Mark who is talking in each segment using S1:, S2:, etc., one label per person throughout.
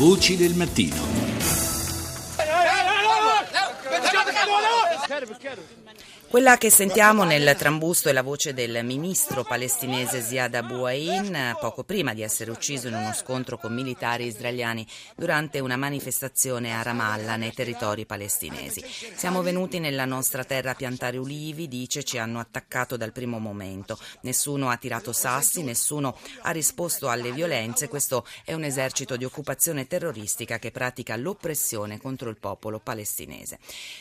S1: Voci del mattino.
S2: Quella che sentiamo nel trambusto è la voce del ministro palestinese Ziad Abu Ain poco prima di essere ucciso in uno scontro con militari israeliani durante una manifestazione a Ramallah nei territori palestinesi. Siamo venuti nella nostra terra a piantare ulivi, dice, ci hanno attaccato dal primo momento. Nessuno ha tirato sassi, nessuno ha risposto alle violenze. Questo è un esercito di occupazione terroristica che pratica l'oppressione contro il popolo palestinese.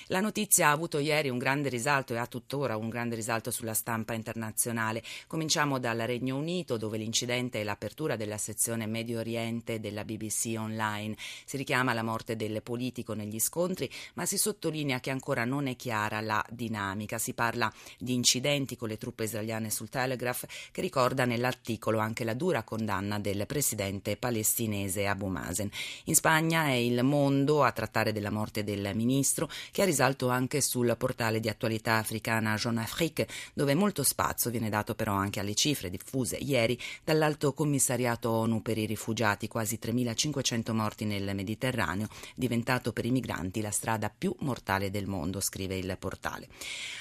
S2: La notizia ha avuto ieri un grande risalto ha tuttora un grande risalto sulla stampa internazionale. Cominciamo dal Regno Unito, dove l'incidente è l'apertura della sezione Medio Oriente della BBC Online. Si richiama la morte del politico negli scontri, ma si sottolinea che ancora non è chiara la dinamica. Si parla di incidenti con le truppe israeliane sul Telegraph, che ricorda nell'articolo anche la dura condanna del presidente palestinese Abu Mazen. In Spagna è il mondo a trattare della morte del ministro, che ha risalto anche sul portale di attualità africana Jeune Afrique, dove molto spazio viene dato però anche alle cifre diffuse ieri dall'Alto Commissariato ONU per i rifugiati, quasi 3.500 morti nel Mediterraneo, diventato per i migranti la strada più mortale del mondo, scrive il portale.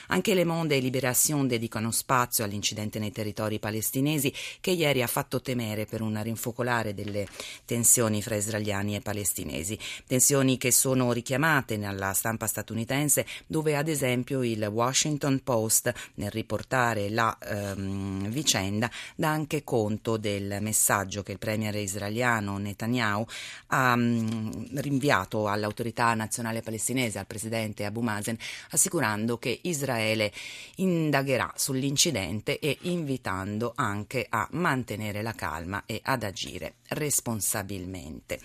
S2: Anche Le Monde e Libération dedicano spazio all'incidente nei territori palestinesi che ieri ha fatto temere per un rinfocolare delle tensioni fra israeliani e palestinesi, tensioni che sono richiamate nella stampa statunitense dove ad esempio il Washington Washington Post, nel riportare la ehm, vicenda, dà anche conto del messaggio che il premier israeliano Netanyahu ha mh, mm, rinviato all'autorità nazionale palestinese, al presidente Abu Mazen, assicurando che Israele indagherà sull'incidente e invitando anche a mantenere la calma e ad agire responsabilmente.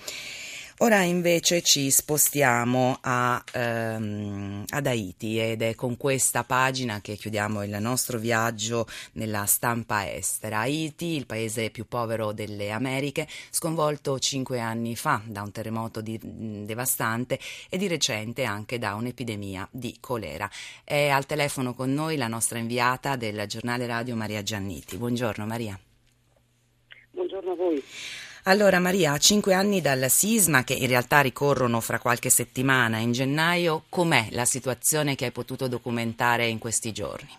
S2: Ora invece ci spostiamo a, ehm, ad Haiti ed è con questa pagina che chiudiamo il nostro viaggio nella stampa estera. Haiti, il paese più povero delle Americhe, sconvolto cinque anni fa da un terremoto di, devastante e di recente anche da un'epidemia di colera. È al telefono con noi la nostra inviata del giornale radio Maria Gianniti. Buongiorno Maria.
S3: Buongiorno a voi.
S2: Allora Maria, a cinque anni dal sisma che in realtà ricorrono fra qualche settimana in gennaio, com'è la situazione che hai potuto documentare in questi giorni?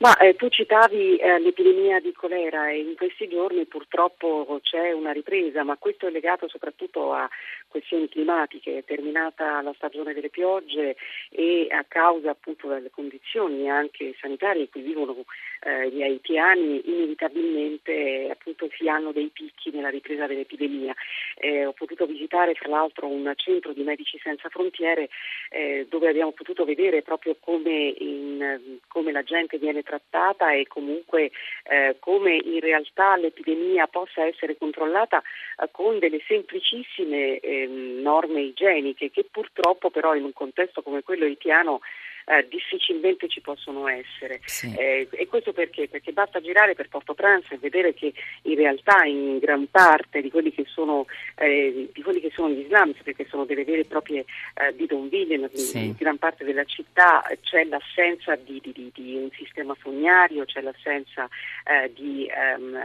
S3: Ma eh, tu citavi eh, l'epidemia di colera e in questi giorni purtroppo c'è una ripresa, ma questo è legato soprattutto a questioni climatiche, è terminata la stagione delle piogge e a causa appunto delle condizioni anche sanitarie in cui vivono eh, gli haitiani inevitabilmente appunto si hanno dei picchi nella ripresa dell'epidemia. Eh, ho potuto visitare fra l'altro un centro di Medici Senza Frontiere eh, dove abbiamo potuto vedere proprio come, in, come, la gente viene trattata e comunque eh, come in realtà l'epidemia possa essere controllata eh, con delle semplicissime eh, Ehm, norme igieniche che purtroppo però in un contesto come quello haitiano eh, difficilmente ci possono essere. Sì. E questo perché? Perché basta girare per Port-au-Prince e vedere che in realtà in gran parte di quelli che sono, eh, di quelli che sono gli slums, perché sono delle vere e proprie eh, bidonville, sì. in gran parte della città c'è l'assenza di, di, di un sistema fognario, c'è l'assenza eh, di um,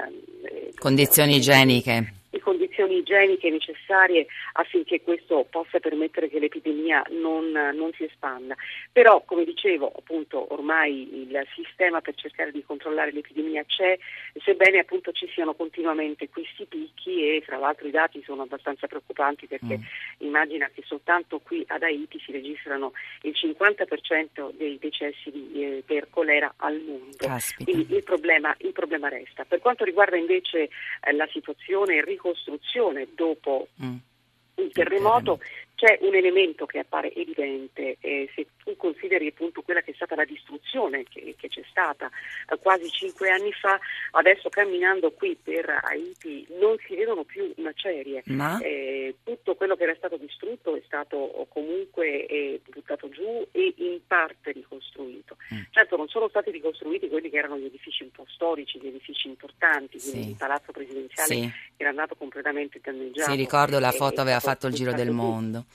S2: condizioni igieniche
S3: condizioni igieniche necessarie affinché questo possa permettere che l'epidemia non, non, si espanda. Però, come dicevo, appunto, ormai il sistema per cercare di controllare l'epidemia c'è, sebbene appunto ci siano continuamente questi picchi e fra l'altro i dati sono abbastanza preoccupanti perché mm. immagina che soltanto qui ad Haiti si registrano il 50% dei decessi di, eh, per colera al mondo. Quindi il problema, il problema, resta. Per quanto riguarda invece eh, la situazione, il ricostruzione dopo mm. il terremoto, c'è un elemento che appare evidente, eh, se tu consideri appunto quella che è stata la distruzione che, che c'è stata eh, quasi cinque anni fa, adesso camminando qui per Haiti non si vedono più macerie, Ma... eh, tutto quello che era stato distrutto è stato comunque eh, buttato giù e in parte ricostruito. Mm. Certo non sono stati ricostruiti quelli che erano gli edifici un po' storici, gli edifici importanti, sì. quindi il palazzo presidenziale sì. Era andato completamente danneggiato.
S2: Sì, ricordo la foto aveva fatto il giro del mondo.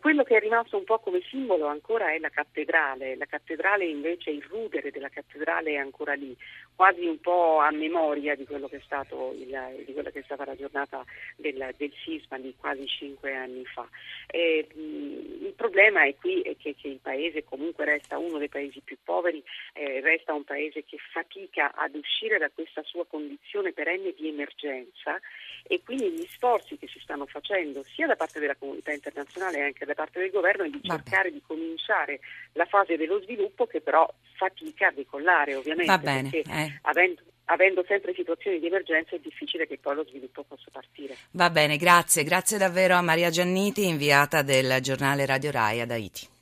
S3: quello che è rimasto un po' come simbolo ancora è la cattedrale, la cattedrale invece il rudere della cattedrale è ancora lì, quasi un po' a memoria di quello che è, stato il, di quella che è stata la giornata del, del sisma di quasi cinque anni fa. E, problema è qui è che, che, il paese comunque resta uno dei paesi più poveri, eh, resta un paese che fatica ad uscire da questa sua condizione perenne di emergenza e quindi gli sforzi che si stanno facendo sia da parte della comunità internazionale che anche da parte del governo è di cercare Vabbè. di cominciare la fase dello sviluppo che però fatica a decollare ovviamente.
S2: Bene. Eh.
S3: Avendo, avendo sempre situazioni di emergenza è difficile che poi lo sviluppo possa partire.
S2: Va bene, grazie, grazie davvero a Maria Gianniti, inviata del giornale Radio Rai ad Haiti.